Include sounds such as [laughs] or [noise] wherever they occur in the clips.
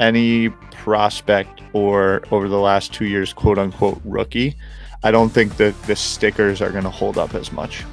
any prospect or over the last two years, quote unquote, rookie, I don't think that the stickers are going to hold up as much.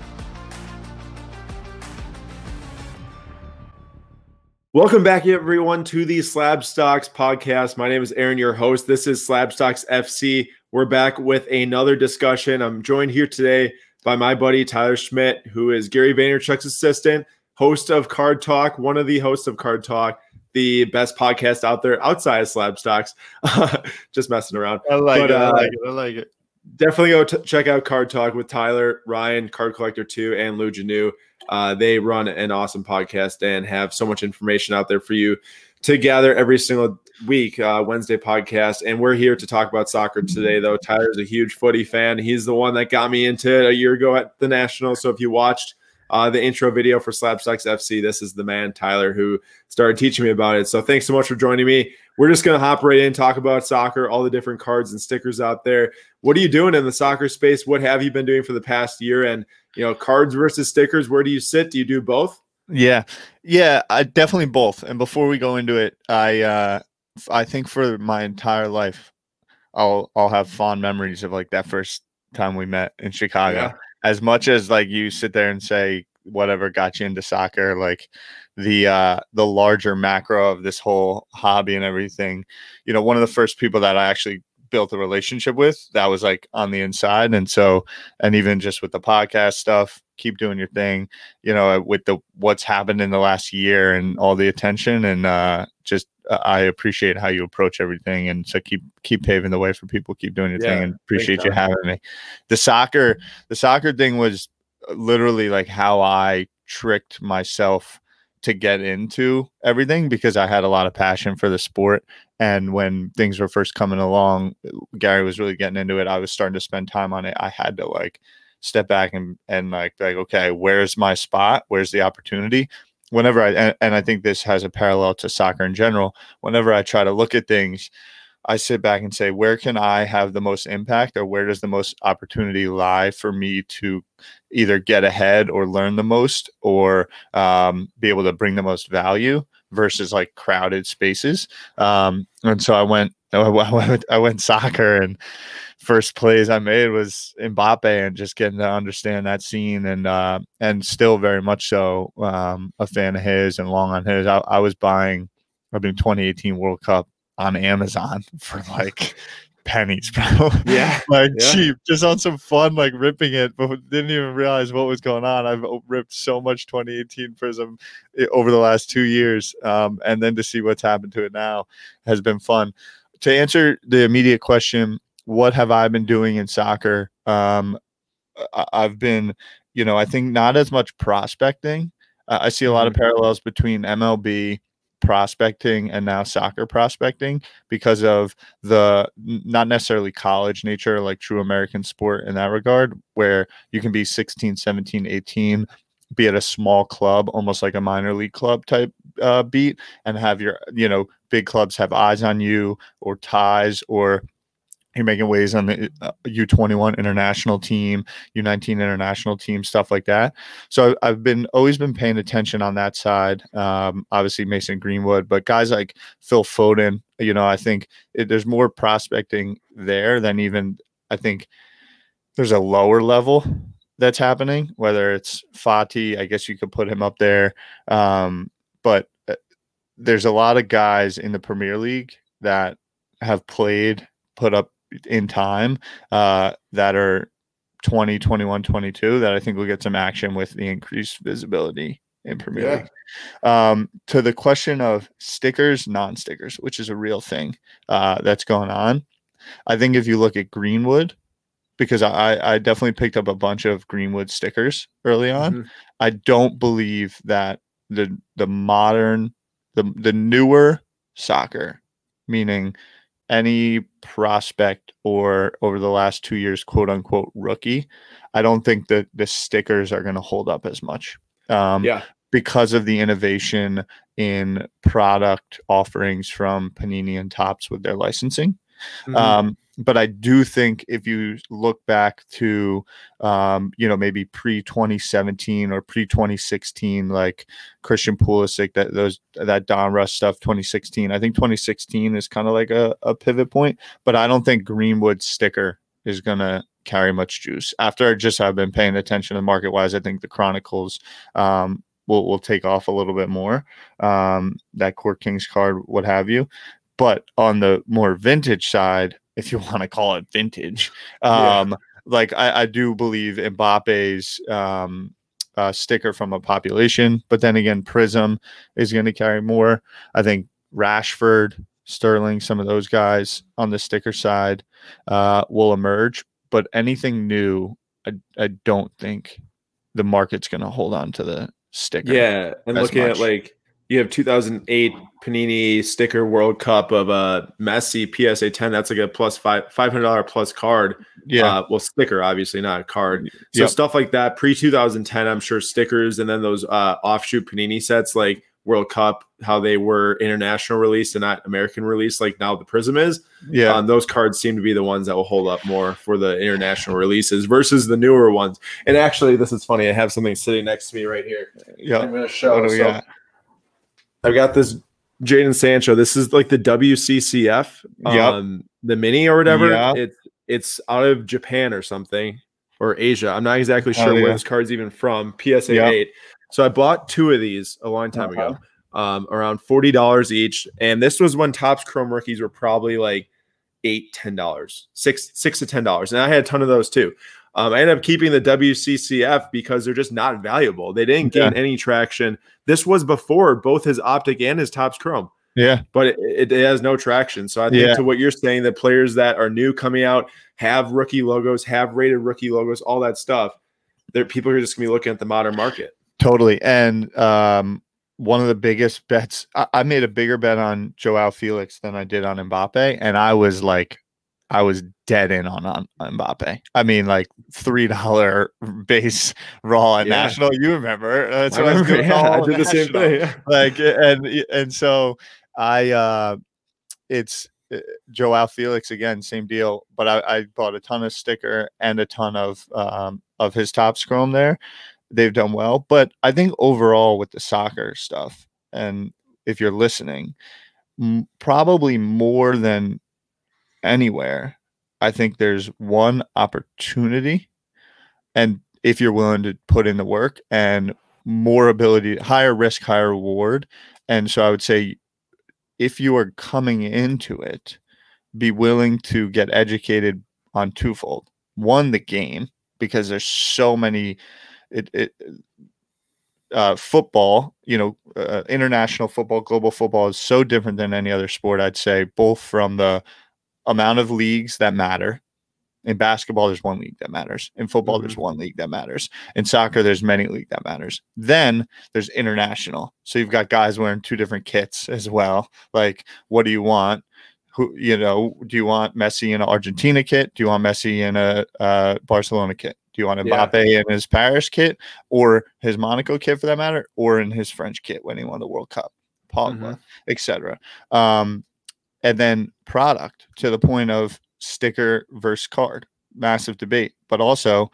Welcome back, everyone, to the Slab Stocks podcast. My name is Aaron, your host. This is Slab Stocks FC. We're back with another discussion. I'm joined here today by my buddy Tyler Schmidt, who is Gary Vaynerchuk's assistant, host of Card Talk, one of the hosts of Card Talk, the best podcast out there outside of Slab Stocks. [laughs] Just messing around. I like but, it. I uh, like it. I like it. Definitely go t- check out Card Talk with Tyler, Ryan, Card Collector 2, and Lou Janu. Uh, they run an awesome podcast and have so much information out there for you to gather every single week, uh, Wednesday podcast. And we're here to talk about soccer today, though. Tyler's a huge footy fan. He's the one that got me into it a year ago at the National. So if you watched uh, the intro video for Slab Stocks FC, this is the man, Tyler, who started teaching me about it. So thanks so much for joining me. We're just going to hop right in, talk about soccer, all the different cards and stickers out there. What are you doing in the soccer space? What have you been doing for the past year? And, you know, cards versus stickers, where do you sit? Do you do both? Yeah. Yeah, I definitely both. And before we go into it, I uh I think for my entire life I'll I'll have fond memories of like that first time we met in Chicago. Yeah. As much as like you sit there and say whatever got you into soccer, like the uh the larger macro of this whole hobby and everything, you know, one of the first people that I actually built a relationship with that was like on the inside and so and even just with the podcast stuff keep doing your thing you know with the what's happened in the last year and all the attention and uh just uh, i appreciate how you approach everything and so keep keep paving the way for people keep doing your yeah, thing and appreciate you having me. The soccer the soccer thing was literally like how i tricked myself to get into everything because I had a lot of passion for the sport. And when things were first coming along, Gary was really getting into it. I was starting to spend time on it. I had to like step back and and like like okay, where's my spot? Where's the opportunity? Whenever I and, and I think this has a parallel to soccer in general. Whenever I try to look at things, I sit back and say, where can I have the most impact or where does the most opportunity lie for me to either get ahead or learn the most or um, be able to bring the most value versus like crowded spaces. Um, and so I went, [laughs] I went, I went soccer and first plays I made was Mbappe and just getting to understand that scene and uh, and still very much so um, a fan of his and long on his. I, I was buying, I mean, 2018 World Cup on Amazon [laughs] for like pennies, bro. [laughs] Yeah. [laughs] like yeah. cheap, just on some fun, like ripping it, but didn't even realize what was going on. I've ripped so much 2018 Prizm eh, over the last two years. Um, and then to see what's happened to it now has been fun. To answer the immediate question, what have I been doing in soccer? Um, I've been, you know, I think not as much prospecting. I see a lot of mm-hmm. parallels between MLB prospecting and now soccer prospecting because of the not necessarily college nature like true american sport in that regard where you can be 16 17 18 be at a small club almost like a minor league club type uh, beat and have your you know big clubs have eyes on you or ties or you're making waves on the uh, U21 international team, U19 international team, stuff like that. So I've been always been paying attention on that side. Um, obviously Mason Greenwood, but guys like Phil Foden, you know, I think it, there's more prospecting there than even I think there's a lower level that's happening. Whether it's Fati, I guess you could put him up there, um, but uh, there's a lot of guys in the Premier League that have played, put up in time uh, that are 20, 21, 22 that I think will get some action with the increased visibility in Premier yeah. League. Um, to the question of stickers, non stickers, which is a real thing uh, that's going on. I think if you look at Greenwood, because I, I definitely picked up a bunch of Greenwood stickers early on. Mm-hmm. I don't believe that the the modern the the newer soccer, meaning any prospect or over the last two years, quote unquote, rookie, I don't think that the stickers are going to hold up as much. Um, yeah. Because of the innovation in product offerings from Panini and Topps with their licensing. Mm-hmm. Um, but I do think if you look back to, um, you know, maybe pre 2017 or pre 2016, like Christian Pulisic, that those that Donruss stuff, 2016. I think 2016 is kind of like a, a pivot point, but I don't think Greenwood sticker is gonna carry much juice. After I just have been paying attention to market wise, I think the Chronicles um, will will take off a little bit more. Um, that Court Kings card, what have you. But on the more vintage side, if you [laughs] want to call it vintage, um, yeah. like I, I, do believe Mbappe's um, uh, sticker from a population, but then again, Prizm is going to carry more. I think Rashford, Sterling, some of those guys on the sticker side uh, will emerge. But anything new, I, I don't think the market's going to hold on to the sticker. Yeah, and looking much. at like you have 2008 Panini sticker World Cup of a uh, Messi PSA 10. That's like a plus five five hundred dollar plus card. Yeah, uh, well, sticker obviously not a card. So yep. stuff like that pre 2010, I'm sure stickers, and then those uh, offshoot Panini sets like World Cup, how they were international released and not American release, like now the Prizm is. Yeah, um, those cards seem to be the ones that will hold up more for the international releases versus the newer ones. And actually, this is funny. I have something sitting next to me right here. Yeah, I'm going to show. So, I've got this Jadon Sancho. This is like the WCCF, um, the mini or whatever. Yeah. It's it's out of Japan or something or Asia. I'm not exactly sure oh, yeah. where this card's even from. PSA yep. eight. So I bought two of these a long time uh-huh. ago, um, around forty dollars each, and this was when Topps Chrome rookies were probably like eight, ten dollars, six, six to ten dollars, and I had a ton of those too. Um, I ended up keeping the WCCF because they're just not valuable. They didn't gain yeah. any traction. This was before both his optic and his Topps Chrome. Yeah, but it, it, it, has no traction. So I think yeah. to what you're saying, that players that are new coming out have rookie logos, have rated rookie logos, all that stuff. There, people are just gonna be looking at the modern market. Totally. And um, one of the biggest bets, I, I, made a bigger bet on Joao Felix than I did on Mbappe. And I was like, I was dead in on, on, Mbappe. I mean, like three dollar base raw and yeah. national. You remember? That's I what remember, I was doing. Yeah, I did the same thing. like, and and so I, uh it's uh, Joao Felix again, same deal. But I, I bought a ton of sticker and a ton of um of his Topps Chrome there they've done well. But I think overall with the soccer stuff, and if you're listening, m- probably more than anywhere, I think there's one opportunity, and if you're willing to put in the work and more ability, higher risk, higher reward. And so I would say if you are coming into it, be willing to get educated on twofold. One, the game, because there's so many it, it uh, football, you know, uh, international football, global football is so different than any other sport. I'd say both from the amount of leagues that matter. In basketball, there's one league that matters. In football, mm-hmm. there's one league that matters. In soccer, there's many league that matters. Then there's international. So you've got guys wearing two different kits as well. Like, what do you want? Who you know? Do you want Messi in an Argentina kit? Do you want Messi in a uh, Barcelona kit? Do you want Mbappe yeah. in his Paris kit or his Monaco kit for that matter, or in his French kit when he won the World Cup, Pogba, mm-hmm. etc. Um, and then product to the point of sticker versus card, massive debate, but also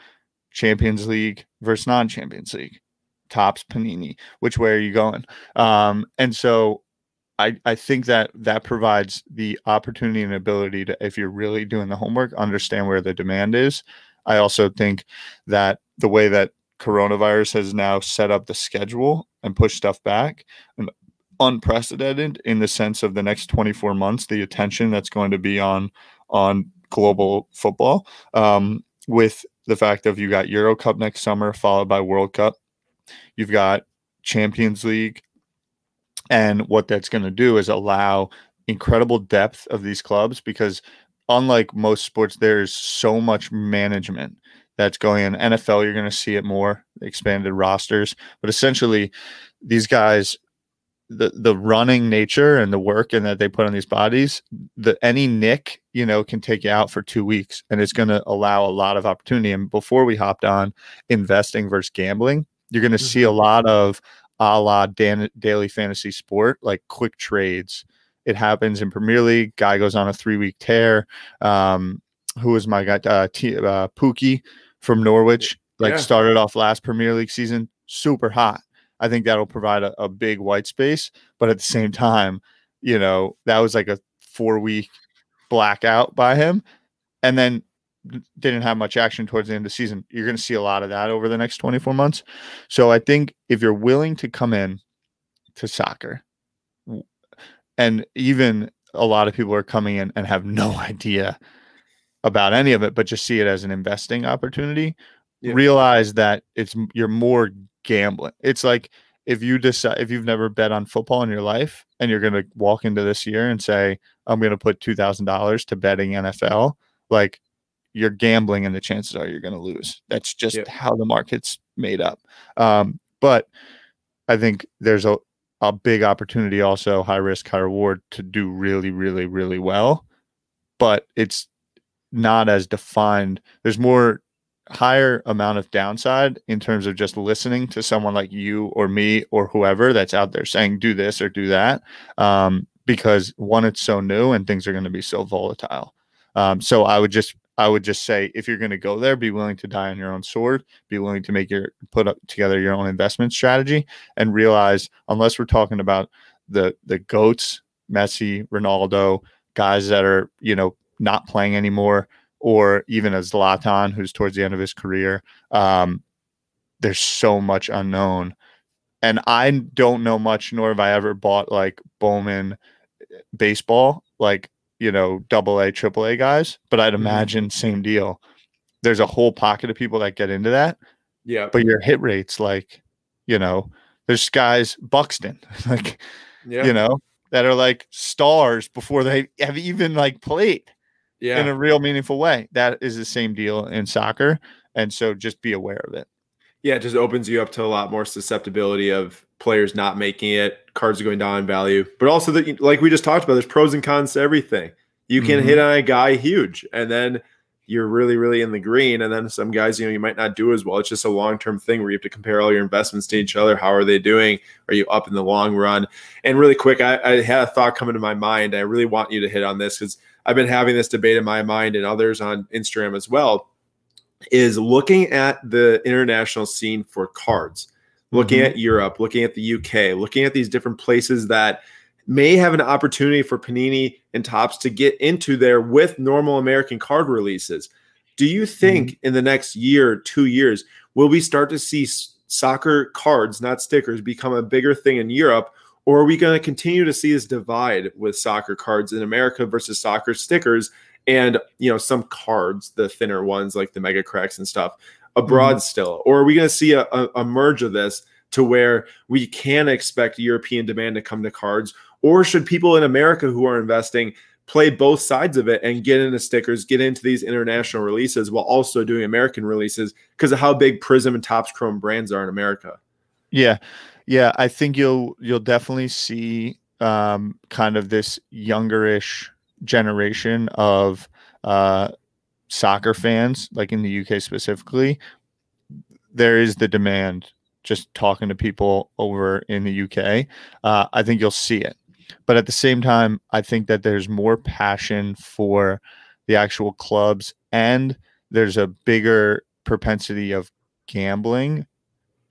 Champions League versus non-Champions League, Topps Panini. Which way are you going? Um, and so I, I think that that provides the opportunity and ability to, if you're really doing the homework, understand where the demand is I also think that the way that coronavirus has now set up the schedule and pushed stuff back and unprecedented in the sense of the next 24 months the attention that's going to be on on global football um, with the fact of you got euro cup next summer followed by world cup you've got champions league and what that's going to do is allow incredible depth of these clubs because unlike most sports, there's so much management that's going in. NFL, you're going to see it more, expanded rosters. But essentially, these guys, the the running nature and the work and that they put on these bodies, the any nick, you know, can take you out for two weeks, and it's going to allow a lot of opportunity. And before we hopped on investing versus gambling, you're going to mm-hmm. see a lot of a la dan- daily fantasy sport, like quick trades it happens in Premier League. Guy goes on a three week tear. Um, who was my guy? Uh, T, uh, Pukki from Norwich. Like Yeah. started off last Premier League season super hot. I think that'll provide a, a big white space, but at the same time, you know, that was like a four week blackout by him, and then didn't have much action towards the end of the season. You're going to see a lot of that over the next 24 months. So I think if you're willing to come in to soccer, and even a lot of people are coming in and have [laughs] no idea about any of it, but just see it as an investing opportunity. Yeah. Realize that it's you're more gambling. It's like if you decide if you've never bet on football in your life and you're going to walk into this year and say I'm going to put two thousand dollars to betting NFL, like you're gambling and the chances are you're going to lose. That's just Yeah. how the market's made up. Um, but I think there's a a big opportunity also high risk high reward to do really really really well but it's not as defined there's more higher amount of downside in terms of just listening to someone like you or me or whoever that's out there saying do this or do that um, because one it's so new and things are going to be so volatile. Um, so i would just i would just say if you're going to go there be willing to die on your own sword be willing to make your put up together your own investment strategy and realize unless we're talking about the the goats messi ronaldo guys that are you know not playing anymore or even as Zlatan, who's towards the end of his career. Um, there's so much unknown. And I don't know much, nor have I ever bought like Bowman baseball, like, you know, double A, triple A guys, but I'd Mhm. imagine same deal. There's a whole pocket of people that get into that, Yeah. but your hit rates, like, you know, there's guys, Buxton, [laughs] like, Yeah. you know, that are like stars before they have even like played yeah. in a real meaningful way. That is the same deal in soccer. And so just be aware of it. Yeah, it just opens you up to a lot more susceptibility of players not making it, cards going down in value, but also that, like we just talked about, there's pros and cons to everything. You can Mhm. hit on a guy huge, and then you're really, really in the green, and then some guys, you know, you might not do as well. It's just a long term thing where you have to compare all your investments to each other. How are they doing? Are you up in the long run? And really quick, I, I had a thought come into my mind. I really want you to hit on this because I've been having this debate in my mind and others on Instagram as well is looking at the international scene for cards, looking Mhm. at Europe, looking at the UK, looking at these different places that may have an opportunity for Panini and Topps to get into there with normal American card releases. Do you think in the next year, two years, will we start to see soccer cards, not stickers, become a bigger thing in Europe? Or are we going to continue to see this divide with soccer cards in America versus soccer stickers and you know some cards, the thinner ones like the mega cracks and stuff, abroad mm-hmm. still? Or are we going to see a, a, a merge of this to where we can expect European demand to come to cards? Or should people in America who are investing play both sides of it and get into stickers, get into these international releases while also doing American releases because of how big Prizm and Topps Chrome brands are in America? Yeah. Yeah. I think you'll you'll definitely see um kind of this youngerish generation of uh soccer fans, like in the UK specifically. There is the demand just talking to people over in the UK. Uh, I think you'll see it. But at the same time, I think that there's more passion for the actual clubs and there's a bigger propensity of gambling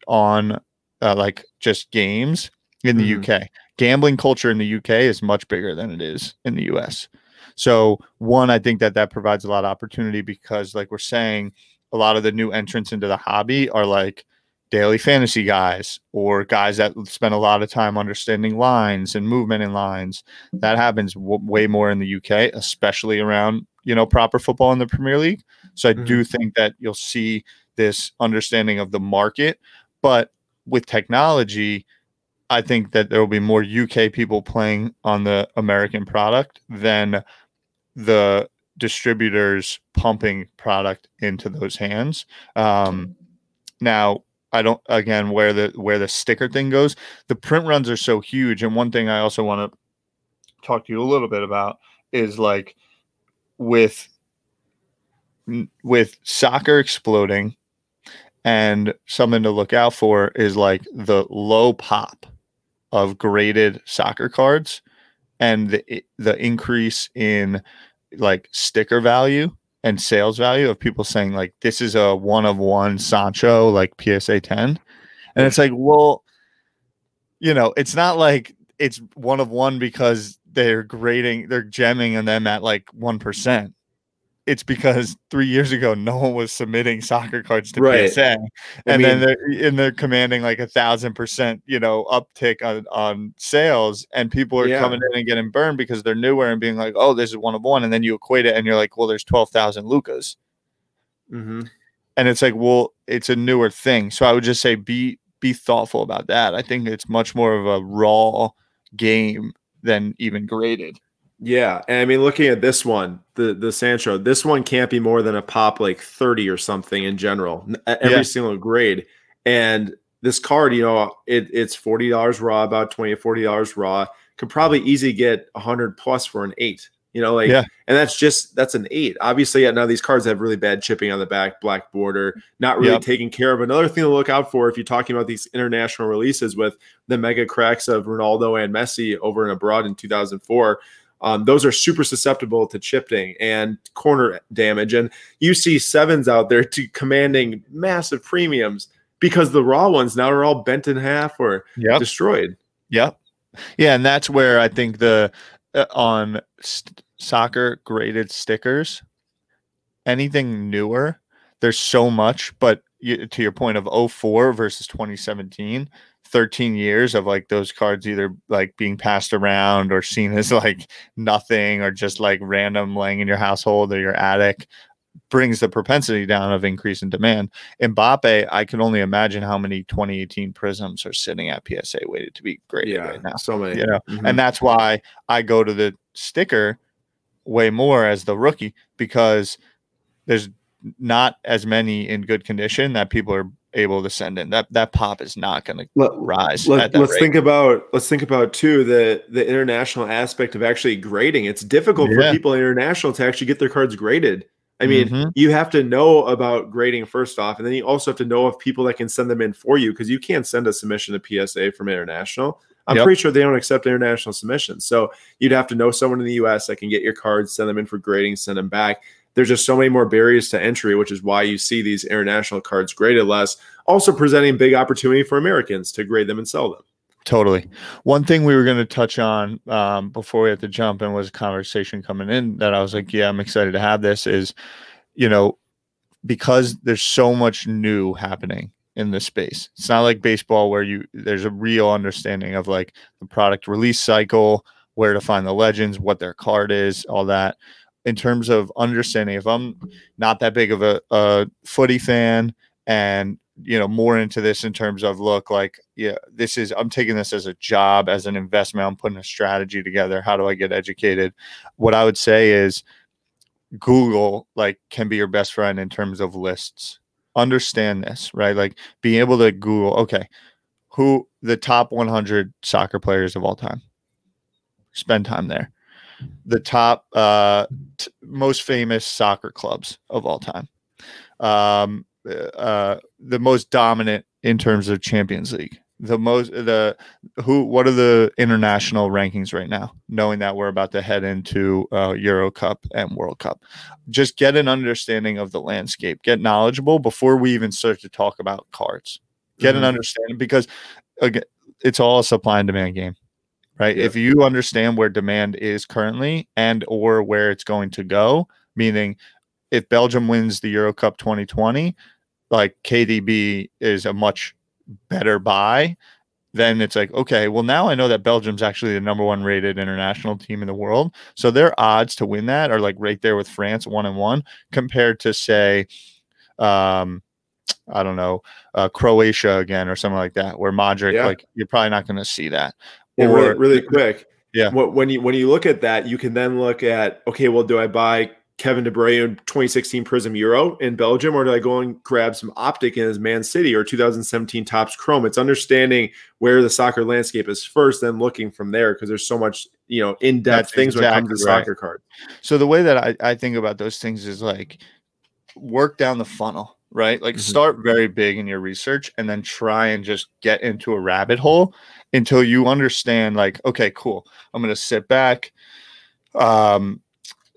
on uh, like just games in the UK. Gambling culture in the UK is much bigger than it is in the US. So, one, I think that that provides a lot of opportunity because, like we're saying, a lot of the new entrants into the hobby are like daily fantasy guys or guys that spend a lot of time understanding lines and movement in lines. That happens w- way more in the UK, especially around you know proper football in the Premier League. So I do think that you'll see this understanding of the market, but with technology, I think that there will be more UK people playing on the American product than the distributors pumping product into those hands. Um, now, I don't again where the where the sticker thing goes. The print runs are so huge, and one thing I also want to talk to you a little bit about is like with with soccer exploding and something to look out for is like the low pop of graded soccer cards and the the increase in like sticker value and sales value of people saying like this is a one of one Sancho like PSA 10. And it's like, well, you know, it's not like it's one of one because they're grading, they're gemming and them at like 1% it's because three years ago no one was submitting soccer cards to Right. PSA, I and mean- then they're and they're commanding like a thousand percent, you know, uptick on on sales, and people are Yeah. coming in and getting burned because they're newer and being like, oh, this is one of one, and then you equate it and you're like, well, there's twelve thousand Lucas, Mhm. and it's like, well, it's a newer thing, so I would just say be be thoughtful about that. I think it's much more of a raw game than even graded. Yeah, and I mean, looking at this one, the the Sancho, this one can't be more than a pop like thirty or something in general, every Yeah. single grade. And this card, you know, it, it's forty dollars raw, about twenty to forty dollars raw. Could probably easily get hundred plus for an eight. You know, like, Yeah. and that's just that's an eight. Obviously, yeah, now these cards have really bad chipping on the back, black border, not really Yep. taken care of. Another thing to look out for if you're talking about these international releases with the mega cracks of Ronaldo and Messi over and abroad in 2004 um, those are super susceptible to chipping and corner damage. And you see sevens out there to commanding massive premiums because the raw ones now are all bent in half or Yep. destroyed. Yep. Yeah, and that's where I think the uh, on st- soccer graded stickers, anything newer, there's so much. But you, to your point of 04 versus 2017, 13 years of like those cards either like being passed around or seen as [laughs] like nothing or just like random laying in your household or your attic brings the propensity down of increase in demand. Mbappe, I can only imagine how many 2018 Prizms are sitting at PSA waited to be graded right now so many. you know Mhm. and that's why I go to the sticker way more as the rookie because there's not as many in good condition that people are able to send in. That that pop is not going to Let- rise. Let, us think about let's think about too the the international aspect of actually grading. It's difficult Yeah. for people international to actually get their cards graded. I mean, Mhm. you have to know about grading first off, and then you also have to know of people that can send them in for you because you can't send a submission to PSA from international. I'm Yep. pretty sure they don't accept international submissions. So you'd have to know someone in the US that can get your cards, send them in for grading, send them back. There's just so many more barriers to entry, which is why you see these international cards graded less, also presenting big opportunity for Americans to grade them and sell them. Totally. One thing we were going to touch on um, before we had to jump and was a conversation coming in that I was like, yeah, I'm excited to have this is, you know, because there's so much new happening in this space. It's not like baseball where you there's a real understanding of like the product release cycle, where to find the legends, what their card is, all that. In terms of understanding, if I'm not that big of a, a footy fan and you know more into this in terms of look like yeah this is i'm taking this as a job as an investment i'm putting a strategy together how do i get educated? What i would say is google like can be your best friend in terms of lists. Understand this right? Like being able to google okay who the top 100 soccer players of all time? Spend time there the top uh t- most famous soccer clubs of all time. Um uh the most dominant in terms of champions league. The most the who what are the international rankings right now knowing that we're about to head into uh, euro cup and world cup? Just get an understanding of the landscape. Get knowledgeable before we even start to talk about cards. Get an Mhm. understanding because again it's all a supply and demand game right Yeah. if you understand where demand is currently and or where it's going to go meaning if belgium wins the euro cup 2020 like kdb is a much better buy then it's like okay well now i know that belgium's actually the number one rated international team in the world so their odds to win that are like right there with france one and one compared to say um i don't know uh, croatia again or something like that where Modric, Yeah. like you're probably not going to see that Or- really, really quick. Yeah. When you when you look at that, you can then look at okay, well, do I buy Kevin De Bruyne 2016 Prizm Euro in Belgium, or do I go and grab some optic in his Man City or 2017 Topps Chrome? It's understanding where the soccer landscape is first, then looking from there because there's so much you know in depth things when it comes to right. soccer cards. So the way that I, I think about those things is like work down the funnel, right? Like Mhm. start very big in your research and then try and just get into a rabbit hole until you understand like, okay, cool. I'm gonna sit back. Um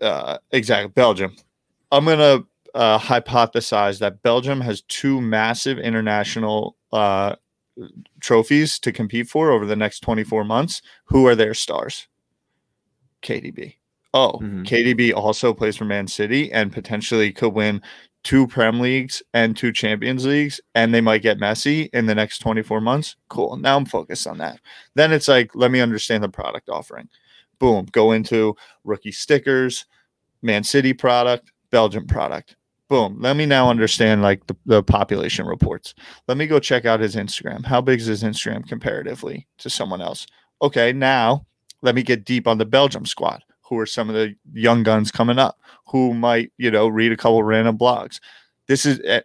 uh exactly Belgium. I'm gonna uh, hypothesize that Belgium has two massive international uh, trophies to compete for over the next 24 months. Who are their stars? KDB. Oh, Mhm. KDB also plays for Man City and potentially could win two Prem Leagues and two Champions Leagues, and they might get messy in the next 24 months. Cool. Now I'm focused on that. Then it's like, let me understand the product offering. Boom. Go into rookie stickers, Man City product, Belgium product. Boom. Let me now understand like the, the population reports. Let me go check out his Instagram. How big is his Instagram comparatively to someone else? Okay, now let me get deep on the Belgium squad. Who are some of the young guns coming up? Who might, you know, read a couple random blogs? This is eh,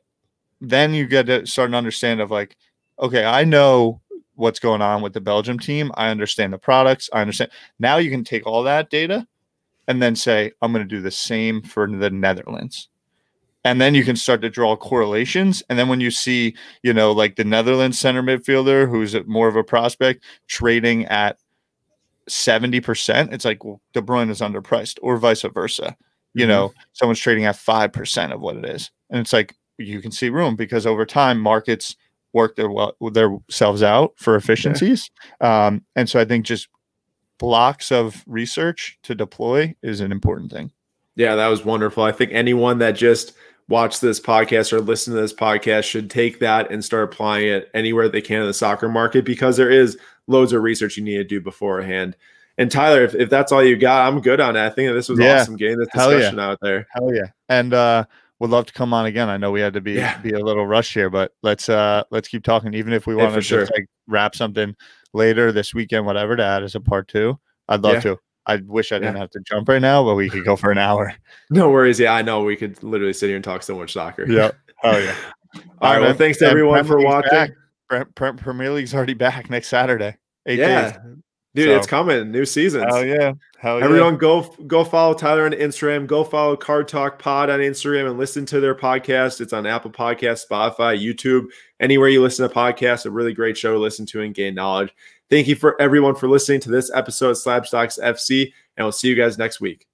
then you get to start to understand of like, okay, I know what's going on with the Belgium team. I understand the products. I understand. Now you can take all that data and then say, I'm going to do the same for the Netherlands. And then you can start to draw correlations. And then when you see, you know, like the Netherlands center midfielder, who's more of a prospect, trading at 70%, it's like, well, De Bruyne is underpriced, or vice versa. You Mhm. know, someone's trading at 5% of what it is. And it's like, you can see room because over time, markets work their well, themselves out for efficiencies. Um, and so I think just blocks of research to deploy is an important thing. Yeah, that was wonderful. I think anyone that just watched this podcast or listened to this podcast should take that and start applying it anywhere they can in the soccer market because there is loads of research you need to do beforehand. And Tyler, if, if that's all you got, I'm good on it. I think this was Yeah. awesome getting this Hell yeah. discussion out there. Hell yeah. And uh would love to come on again. I know we had to be Yeah. be a little rushed here, but let's uh let's keep talking. Even if we want to just like wrap something later this weekend, whatever, to add as a part two. I'd love to. I wish I didn't Yeah. have to jump right now, but we could go for an hour. [laughs] No worries. Yeah, I know we could literally sit here and talk so much soccer. Yeah. Hell yeah. [laughs] All right. Well, thanks to everyone for watching. back. Pre- Pre- Premier League's already back next Saturday. Eight Yeah. days. Dude, So- it's coming. New seasons. Hell yeah. Hell yeah. Everyone go go follow Tyler on Instagram. Go follow Card Talk Pod on Instagram and listen to their podcast. It's on Apple Podcasts, Spotify, YouTube, anywhere you listen to podcasts. A really great show to listen to and gain knowledge. Thank you for everyone for listening to this episode of Slabstocks FC, and we'll see you guys next week.